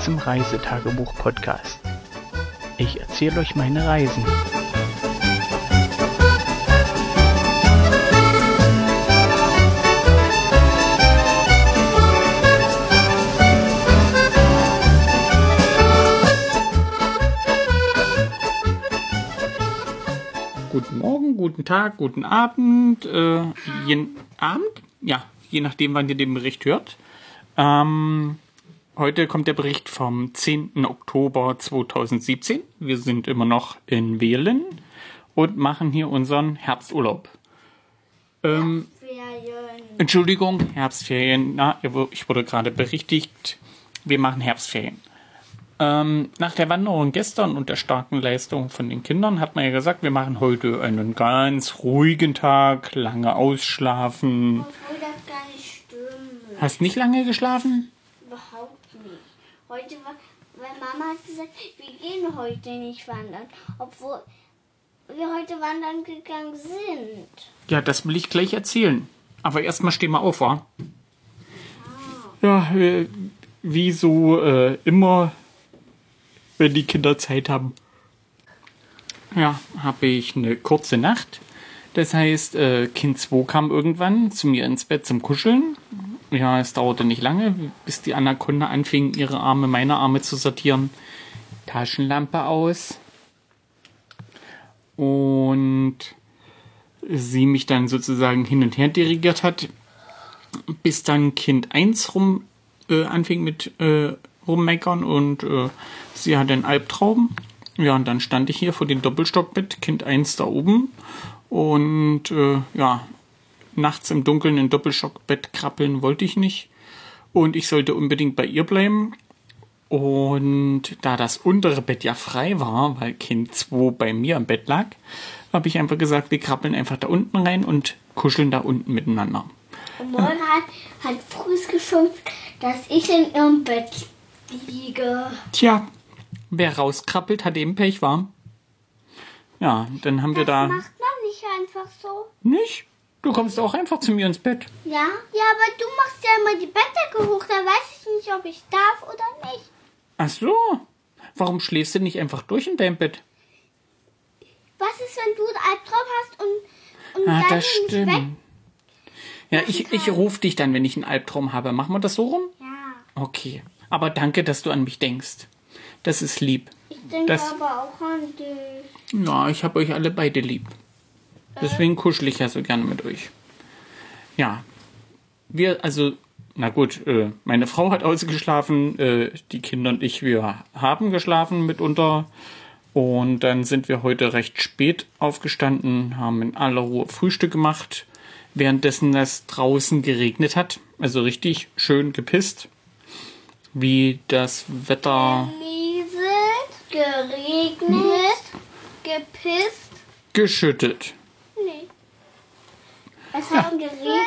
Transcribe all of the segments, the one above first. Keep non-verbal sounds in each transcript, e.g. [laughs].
Zum Reisetagebuch-Podcast. Ich erzähle euch meine Reisen. Guten Morgen, guten Tag, guten Abend. Äh, jeden Abend? Ja, je nachdem, wann ihr den Bericht hört. Ähm, heute kommt der Bericht vom 10. Oktober 2017. Wir sind immer noch in Wählen und machen hier unseren Herbsturlaub. Ähm, Entschuldigung, Herbstferien. Na, ich wurde gerade berichtigt. Wir machen Herbstferien. Ähm, nach der Wanderung gestern und der starken Leistung von den Kindern hat man ja gesagt, wir machen heute einen ganz ruhigen Tag, lange ausschlafen. Obwohl das gar nicht stimmt. Hast nicht lange geschlafen? Heute war, weil Mama hat gesagt, wir gehen heute nicht wandern. Obwohl wir heute wandern gegangen sind. Ja, das will ich gleich erzählen. Aber erstmal stehen wir auf, wa? Ja, äh, wie so äh, immer, wenn die Kinder Zeit haben. Ja, habe ich eine kurze Nacht. Das heißt, äh, Kind 2 kam irgendwann zu mir ins Bett zum Kuscheln. Ja, es dauerte nicht lange, bis die Anaconda anfing, ihre Arme, meine Arme zu sortieren. Taschenlampe aus. Und sie mich dann sozusagen hin und her dirigiert hat, bis dann Kind 1 rum äh, anfing mit äh, rummeckern und äh, sie hatte einen Albtraum. Ja, und dann stand ich hier vor dem Doppelstockbett, Kind 1 da oben und äh, ja, nachts im Dunkeln in Doppelstockbett krabbeln wollte ich nicht und ich sollte unbedingt bei ihr bleiben. Und da das untere Bett ja frei war, weil Kind 2 bei mir im Bett lag, habe ich einfach gesagt, wir krabbeln einfach da unten rein und kuscheln da unten miteinander. Und Mon hat, hat früh geschimpft, dass ich in ihrem Bett liege. Tja, wer rauskrabbelt, hat eben Pech, war. Ja, dann haben wir Das da. macht man nicht einfach so. Nicht? Du kommst auch einfach zu mir ins Bett. Ja? Ja, aber du machst ja immer die Bettdecke hoch. Da weiß ich nicht, ob ich darf oder nicht. Ach so. Warum schläfst du nicht einfach durch in deinem Bett? Was ist, wenn du einen Albtraum hast und, und Ah, dann das nicht weg? stimmt. Ja, ich, ich rufe dich dann, wenn ich einen Albtraum habe. Machen wir das so rum? Ja. Okay. Aber danke, dass du an mich denkst. Das ist lieb. Ich denke Das- aber auch an dich. Ja, ich habe euch alle beide lieb. Deswegen kuschel ich ja so gerne mit euch. Ja. Wir, also, na gut, äh, meine Frau hat ausgeschlafen, äh, die Kinder und ich, wir haben geschlafen mitunter. Und dann sind wir heute recht spät aufgestanden, haben in aller Ruhe Frühstück gemacht, währenddessen es draußen geregnet hat. Also richtig schön gepisst. Wie das Wetter Nieselt, geregnet, gepisst. geschüttet. Es hat geregnet.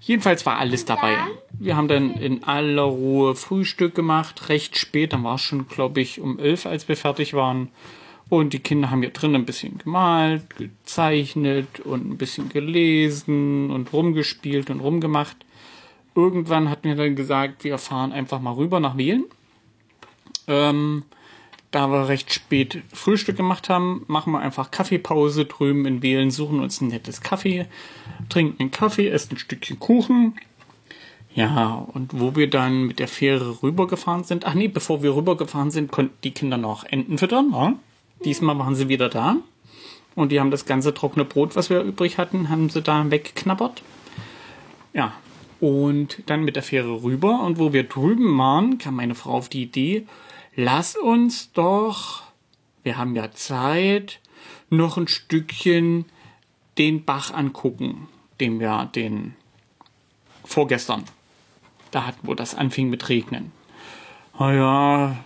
Jedenfalls war alles dabei. Wir haben dann in aller Ruhe Frühstück gemacht, recht spät. Dann war es schon, glaube ich, um elf, als wir fertig waren. Und die Kinder haben hier drin ein bisschen gemalt, gezeichnet und ein bisschen gelesen und rumgespielt und rumgemacht. Irgendwann hatten wir dann gesagt, wir fahren einfach mal rüber nach Wählen. Ähm, da wir recht spät Frühstück gemacht haben, machen wir einfach Kaffeepause drüben in Wählen, suchen uns ein nettes Kaffee, trinken einen Kaffee, essen ein Stückchen Kuchen. Ja, und wo wir dann mit der Fähre rübergefahren sind, ach nee, bevor wir rübergefahren sind, konnten die Kinder noch Enten füttern. Ja? Diesmal waren sie wieder da. Und die haben das ganze trockene Brot, was wir übrig hatten, haben sie da weggeknabbert. Ja, und dann mit der Fähre rüber. Und wo wir drüben waren, kam meine Frau auf die Idee, lass uns doch, wir haben ja Zeit, noch ein Stückchen den Bach angucken, den wir den vorgestern, da hatten, wo das anfing mit Regnen. Naja,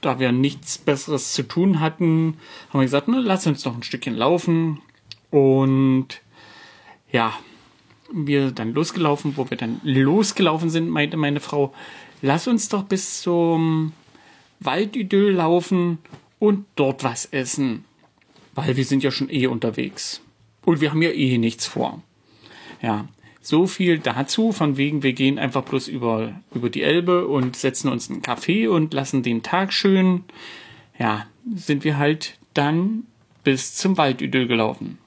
da wir nichts Besseres zu tun hatten, haben wir gesagt, na, lass uns noch ein Stückchen laufen. Und ja, wir dann losgelaufen, wo wir dann losgelaufen sind, meinte meine Frau, lass uns doch bis zum Waldidyll laufen und dort was essen. Weil wir sind ja schon eh unterwegs. Und wir haben ja eh nichts vor. Ja, So viel dazu, von wegen, wir gehen einfach bloß über, über die Elbe und setzen uns einen Kaffee und lassen den Tag schön. Ja, sind wir halt dann bis zum Waldidyll gelaufen.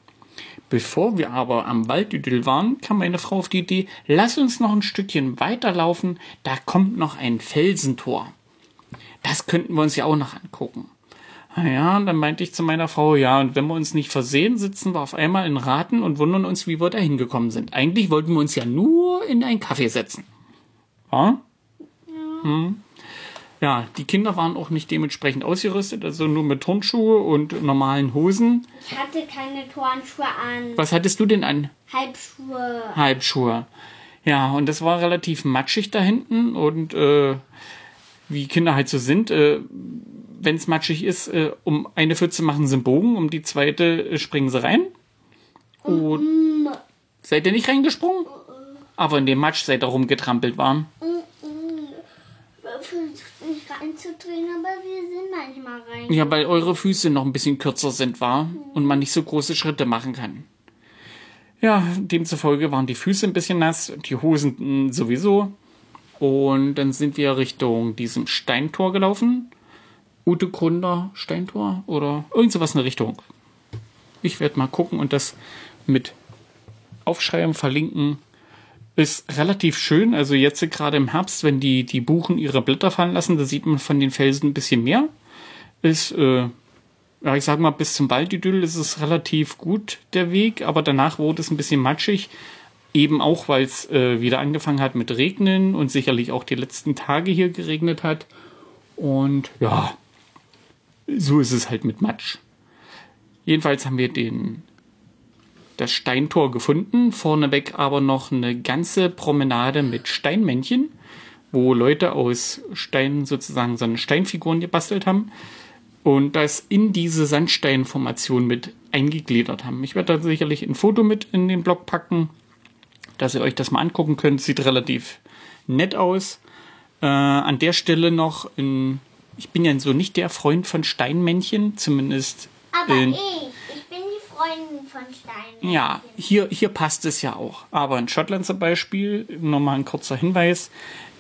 Bevor wir aber am Waldidyll waren, kam meine Frau auf die Idee, lass uns noch ein Stückchen weiterlaufen, da kommt noch ein Felsentor. Das könnten wir uns ja auch noch angucken. Ja, dann meinte ich zu meiner Frau, ja, und wenn wir uns nicht versehen, sitzen wir auf einmal in Raten und wundern uns, wie wir da hingekommen sind. Eigentlich wollten wir uns ja nur in einen Kaffee setzen. Ja? Hm. Ja, die Kinder waren auch nicht dementsprechend ausgerüstet, also nur mit Turnschuhe und normalen Hosen. Ich hatte keine Turnschuhe an. Was hattest du denn an? Halbschuhe. Halbschuhe. Ja, und das war relativ matschig da hinten und äh, wie Kinder halt so sind, äh, wenn es matschig ist, äh, um eine Pfütze machen sie einen Bogen, um die zweite äh, springen sie rein. Und seid ihr nicht reingesprungen? Aber in dem Matsch seid ihr rumgetrampelt waren. Nicht reinzudrehen, aber wir sind manchmal rein. Ja, weil eure Füße noch ein bisschen kürzer sind, war und man nicht so große Schritte machen kann. Ja, demzufolge waren die Füße ein bisschen nass, die Hosen sowieso. Und dann sind wir Richtung diesem Steintor gelaufen. Ute Grunder Steintor oder irgend sowas in der Richtung. Ich werde mal gucken und das mit aufschreiben, verlinken. Ist relativ schön. Also jetzt gerade im Herbst, wenn die, die Buchen ihre Blätter fallen lassen, da sieht man von den Felsen ein bisschen mehr. Ist, äh, ja, ich sag mal, bis zum Waldidyll ist es relativ gut, der Weg, aber danach wurde es ein bisschen matschig. Eben auch, weil es äh, wieder angefangen hat mit Regnen und sicherlich auch die letzten Tage hier geregnet hat. Und ja, so ist es halt mit Matsch. Jedenfalls haben wir den, das Steintor gefunden, vorneweg aber noch eine ganze Promenade mit Steinmännchen, wo Leute aus Steinen sozusagen so eine Steinfiguren gebastelt haben und das in diese Sandsteinformation mit eingegliedert haben. Ich werde da sicherlich ein Foto mit in den Blog packen, dass ihr euch das mal angucken könnt. Sieht relativ nett aus. Äh, an der Stelle noch, in, ich bin ja so nicht der Freund von Steinmännchen, zumindest. Aber in, ich, ich bin die Freundin von Steinen. ja, hier, hier passt es ja auch. Aber in Schottland zum Beispiel, nochmal ein kurzer Hinweis,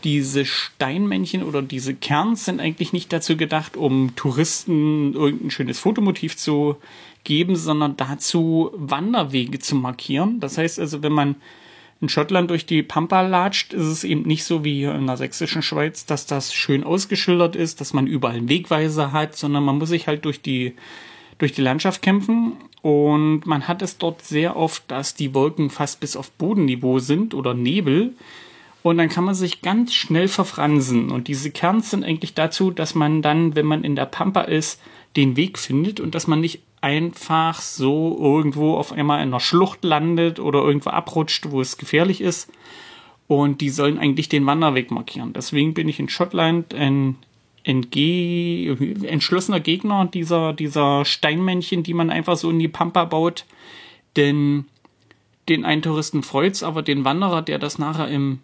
diese Steinmännchen oder diese Kerns sind eigentlich nicht dazu gedacht, um Touristen irgendein schönes Fotomotiv zu geben, sondern dazu Wanderwege zu markieren. Das heißt also, wenn man in Schottland durch die Pampa latscht, ist es eben nicht so wie hier in der sächsischen Schweiz, dass das schön ausgeschildert ist, dass man überall einen Wegweiser hat, sondern man muss sich halt durch die, durch die Landschaft kämpfen. Und man hat es dort sehr oft, dass die Wolken fast bis auf Bodenniveau sind oder Nebel. Und dann kann man sich ganz schnell verfransen. Und diese Kerns sind eigentlich dazu, dass man dann, wenn man in der Pampa ist, den Weg findet und dass man nicht einfach so irgendwo auf einmal in einer Schlucht landet oder irgendwo abrutscht, wo es gefährlich ist. Und die sollen eigentlich den Wanderweg markieren. Deswegen bin ich in Schottland ein entschlossener Gegner dieser, dieser Steinmännchen, die man einfach so in die Pampa baut. Denn den einen Touristen freut's, aber den Wanderer, der das nachher im,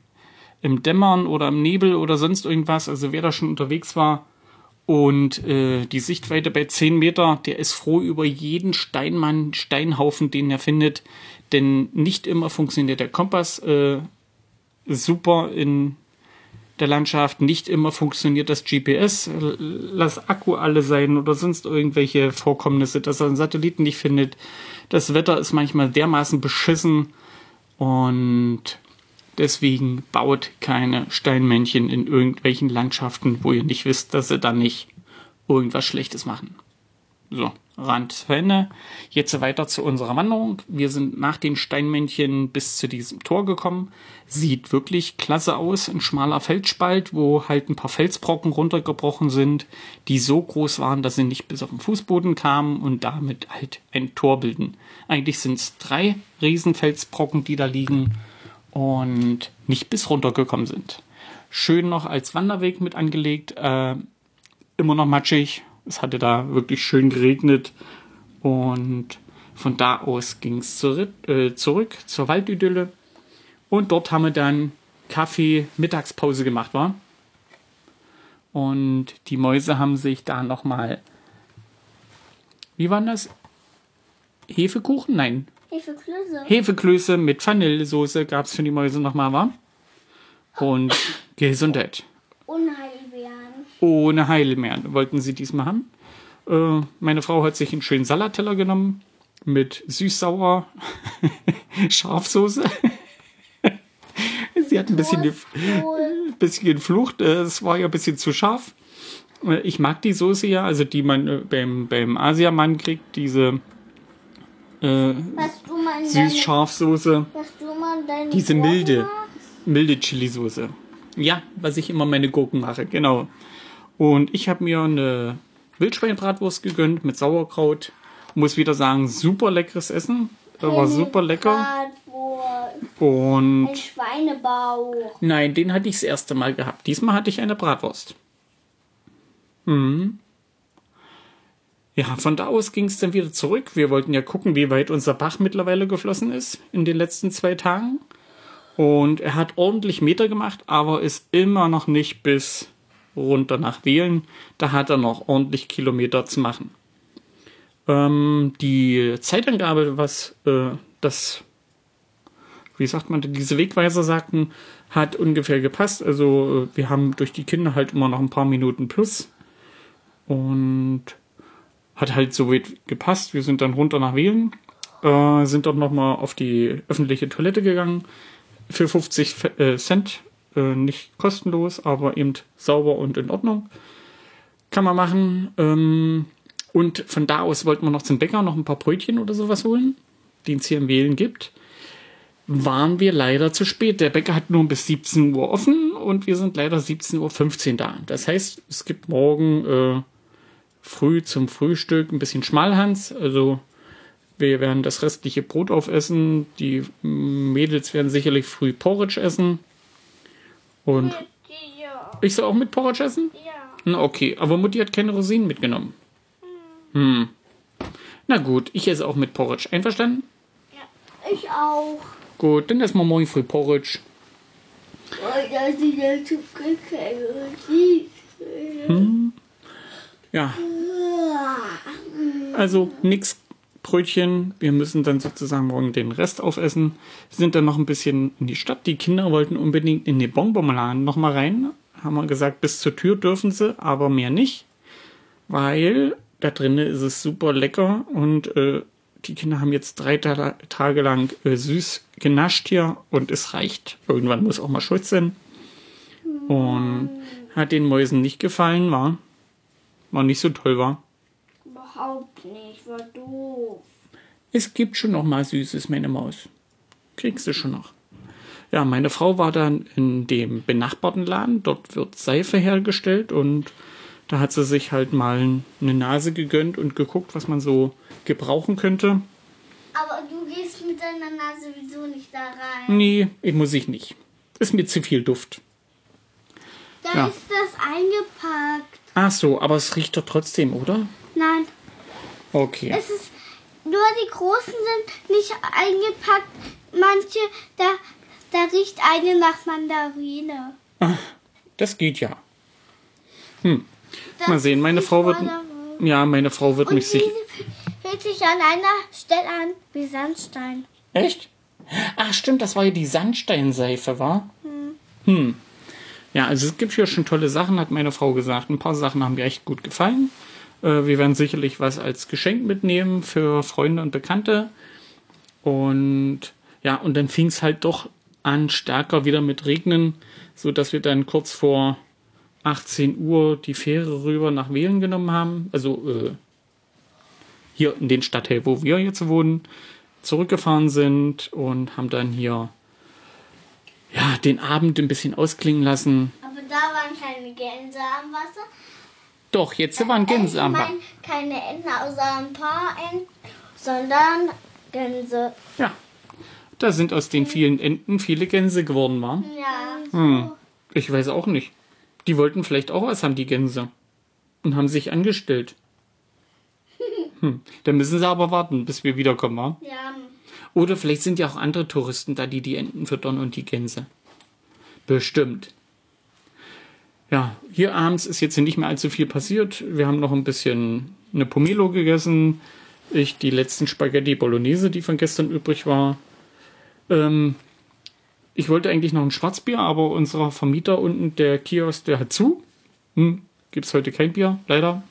im Dämmern oder im Nebel oder sonst irgendwas, also wer da schon unterwegs war, und äh, die Sichtweite bei 10 Meter, der ist froh über jeden Steinmann, Steinhaufen, den er findet. Denn nicht immer funktioniert der Kompass äh, super in der Landschaft. Nicht immer funktioniert das GPS. Lass Akku alle sein oder sonst irgendwelche Vorkommnisse, dass er einen Satelliten nicht findet. Das Wetter ist manchmal dermaßen beschissen und Deswegen baut keine Steinmännchen in irgendwelchen Landschaften, wo ihr nicht wisst, dass sie dann nicht irgendwas Schlechtes machen. So, Rand zu Ende. Jetzt weiter zu unserer Wanderung. Wir sind nach den Steinmännchen bis zu diesem Tor gekommen. Sieht wirklich klasse aus. Ein schmaler Felsspalt, wo halt ein paar Felsbrocken runtergebrochen sind, die so groß waren, dass sie nicht bis auf den Fußboden kamen und damit halt ein Tor bilden. Eigentlich sind es drei Riesenfelsbrocken, die da liegen und nicht bis runtergekommen sind. Schön noch als Wanderweg mit angelegt, äh, immer noch matschig. Es hatte da wirklich schön geregnet und von da aus ging es zurück, äh, zurück zur Waldidylle und dort haben wir dann Kaffee Mittagspause gemacht, war. Und die Mäuse haben sich da noch mal wie war das? Hefekuchen? Nein, Hefeklöße. Hefeklöße mit Vanillesoße gab es für die Mäuse nochmal, war? Und Gesundheit. Ohne Heidelbeeren. Ohne Heilmeeren wollten sie diesmal haben. Äh, meine Frau hat sich einen schönen Salatteller genommen mit süß-sauer [laughs] Schafsoße. sie hat ein bisschen, gef- bisschen geflucht. äh, Es war ja ein bisschen zu scharf. Äh, Ich mag die Soße ja, also die man äh, beim, beim Asiamann kriegt, diese äh, Süß-Scharf-Soße. Diese Gurken milde. machst? Milde Chili-Soße. Ja, was ich immer meine Gurken mache, genau. Und ich habe mir eine Wildschweinbratwurst gegönnt mit Sauerkraut. Muss wieder sagen, super leckeres Essen. War super lecker. Und Ein Schweinebauch. nein, den hatte ich das erste Mal gehabt. Diesmal hatte ich eine Bratwurst. Mhm. Ja, von da aus ging es dann wieder zurück. Wir wollten ja gucken, wie weit unser Bach mittlerweile geflossen ist in den letzten zwei Tagen. Und er hat ordentlich Meter gemacht, aber ist immer noch nicht bis runter nach Wählen. Da hat er noch ordentlich Kilometer zu machen. Ähm, die Zeitangabe, was äh, das, wie sagt man, diese Wegweiser sagten, hat ungefähr gepasst. Also äh, wir haben durch die Kinder halt immer noch ein paar Minuten plus. Und hat halt so weit gepasst. Wir sind dann runter nach Wählen, äh, sind dort nochmal auf die öffentliche Toilette gegangen. Für 50 Fe- äh, Cent, äh, nicht kostenlos, aber eben sauber und in Ordnung. Kann man machen. Ähm, und von da aus wollten wir noch zum Bäcker noch ein paar Brötchen oder sowas holen, die es hier im Wählen gibt. Waren wir leider zu spät. Der Bäcker hat nur bis 17 Uhr offen und wir sind leider 17.15 Uhr da. Das heißt, es gibt morgen äh, früh zum Frühstück ein bisschen Schmalhans. Also wir werden das restliche Brot aufessen. Die Mädels werden sicherlich früh Porridge essen. Und Ja. ich soll auch mit Porridge essen? Ja. Na okay, aber Mutti hat keine Rosinen mitgenommen. Hm. Na gut, ich esse auch mit Porridge. Einverstanden? Ich auch. Gut, dann essen wir morgen früh Porridge. Oh, das ist ja zu Ja, also nix Brötchen. Wir müssen dann sozusagen morgen den Rest aufessen. Sind dann noch ein bisschen in die Stadt. Die Kinder wollten unbedingt in den Bonbonladen noch mal rein. Haben wir gesagt, bis zur Tür dürfen sie, aber mehr nicht. Weil da drinnen ist es super lecker und äh, die Kinder haben jetzt drei Ta Tage lang äh, süß genascht hier und es reicht. Irgendwann muss auch mal Schluss sein. Und hat den Mäusen nicht gefallen, war. War nicht so toll, war. Überhaupt nicht. War doof. Es gibt schon noch mal Süßes, meine Maus. Kriegst du schon noch. Ja, meine Frau war dann in dem benachbarten Laden. Dort wird Seife hergestellt und da hat sie sich halt mal eine Nase gegönnt und geguckt, was man so gebrauchen könnte. Aber du gehst mit deiner Nase sowieso nicht da rein. Nee, ich muss ich nicht. Ist mir zu viel Duft. Da Ja. ist das eingepackt. Ach so, aber es riecht doch trotzdem, oder? Nein, Okay. es ist nur die großen sind nicht eingepackt. Manche, da, da riecht eine nach Mandarine. Das geht ja. Hm. Das Mal sehen, meine Frau wird. Ja, meine Frau wird Und mich sicher. fühlt sich an einer Stelle an wie Sandstein. Echt? Ach stimmt, das war ja die Sandsteinseife, war? Hm. Ja, also es gibt hier schon tolle Sachen, hat meine Frau gesagt. Ein paar Sachen haben mir echt gut gefallen. Äh, wir werden sicherlich was als Geschenk mitnehmen für Freunde und Bekannte. Und ja, und dann fing es halt doch an, stärker wieder mit Regnen, so dass wir dann kurz vor 18 Uhr die Fähre rüber nach Wählen genommen haben. Also äh, hier in den Stadtteil, wo wir jetzt wohnen, zurückgefahren sind und haben dann hier ja, den Abend ein bisschen ausklingen lassen. Aber da waren keine Gänse am Wasser. Doch, jetzt waren Gänse am ich Bach. mein, keine Enten, außer ein paar Enten, sondern Gänse. Ja, da sind aus den vielen Enten viele Gänse geworden, war. Ja. Hm. Ich weiß auch nicht. Die wollten vielleicht auch was haben, die Gänse. Und haben sich angestellt. [laughs] Hm. Dann müssen sie aber warten, bis wir wiederkommen, wa? Ja. Oder vielleicht sind ja auch andere Touristen da, die die Enten füttern und die Gänse. Bestimmt. Ja, hier abends ist jetzt nicht mehr allzu viel passiert. Wir haben noch ein bisschen eine Pomelo gegessen, ich die letzten Spaghetti Bolognese, die von gestern übrig war. Ähm, ich wollte eigentlich noch ein Schwarzbier, aber unser Vermieter unten, der Kiosk, der hat zu. Hm, gibt's heute kein Bier, leider.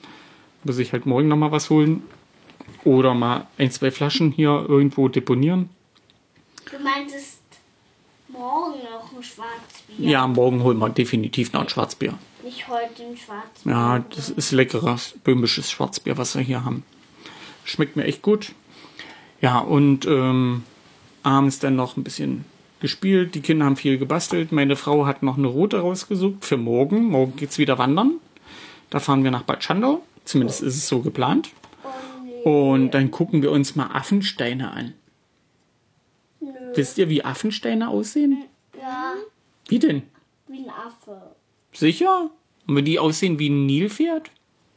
Muss ich halt morgen nochmal was holen. Oder mal ein, zwei Flaschen hier irgendwo deponieren. Du meintest morgen noch ein Schwarzbier. Ja, morgen holen wir definitiv noch ein Schwarzbier. Nicht heute ein Schwarzbier. Ja, das ist leckeres böhmisches Schwarzbier, was wir hier haben. Schmeckt mir echt gut. Ja, und ähm, abends dann noch ein bisschen gespielt. Die Kinder haben viel gebastelt. Meine Frau hat noch eine Route rausgesucht für morgen. Morgen geht's wieder wandern. Da fahren wir nach Bad Schandau. Zumindest ist es so geplant. Und dann gucken wir uns mal Affensteine an. Nö. Wisst ihr, wie Affensteine aussehen? Ja, Wie denn? wie ein Affe. Sicher? Und wenn die aussehen wie ein Nilpferd?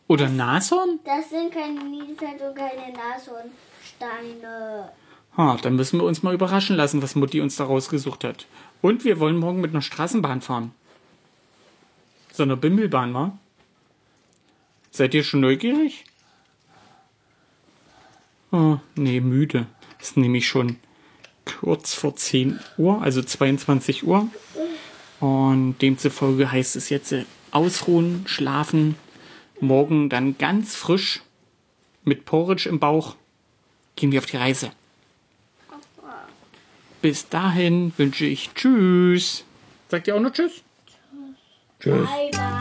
Oder ein Nashorn? Das sind keine Nilpferd und keine Nashornsteine. Ha, dann müssen wir uns mal überraschen lassen, was Mutti uns da rausgesucht hat. Und wir wollen morgen mit einer Straßenbahn fahren. So einer Bimmelbahn, wa? Seid ihr schon neugierig? Oh, nee, müde. Ist nämlich schon kurz vor 10 Uhr, also 22 Uhr. Und demzufolge heißt es jetzt äh, ausruhen, schlafen, morgen dann ganz frisch mit Porridge im Bauch gehen wir auf die Reise. Bis dahin wünsche ich Tschüss. Sagt ihr auch noch Tschüss? Tschüss. Bye, bye.